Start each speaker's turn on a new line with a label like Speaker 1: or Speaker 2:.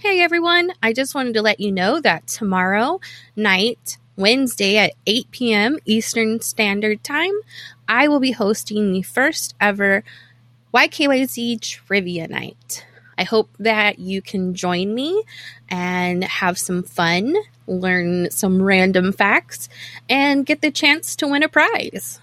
Speaker 1: Hey everyone, I just wanted to let you know that tomorrow night, Wednesday at 8 p.m. Eastern Standard Time, I will be hosting the first ever YKYZ Trivia Night. I hope that you can join me and have some fun, learn some random facts, and get the chance to win a prize.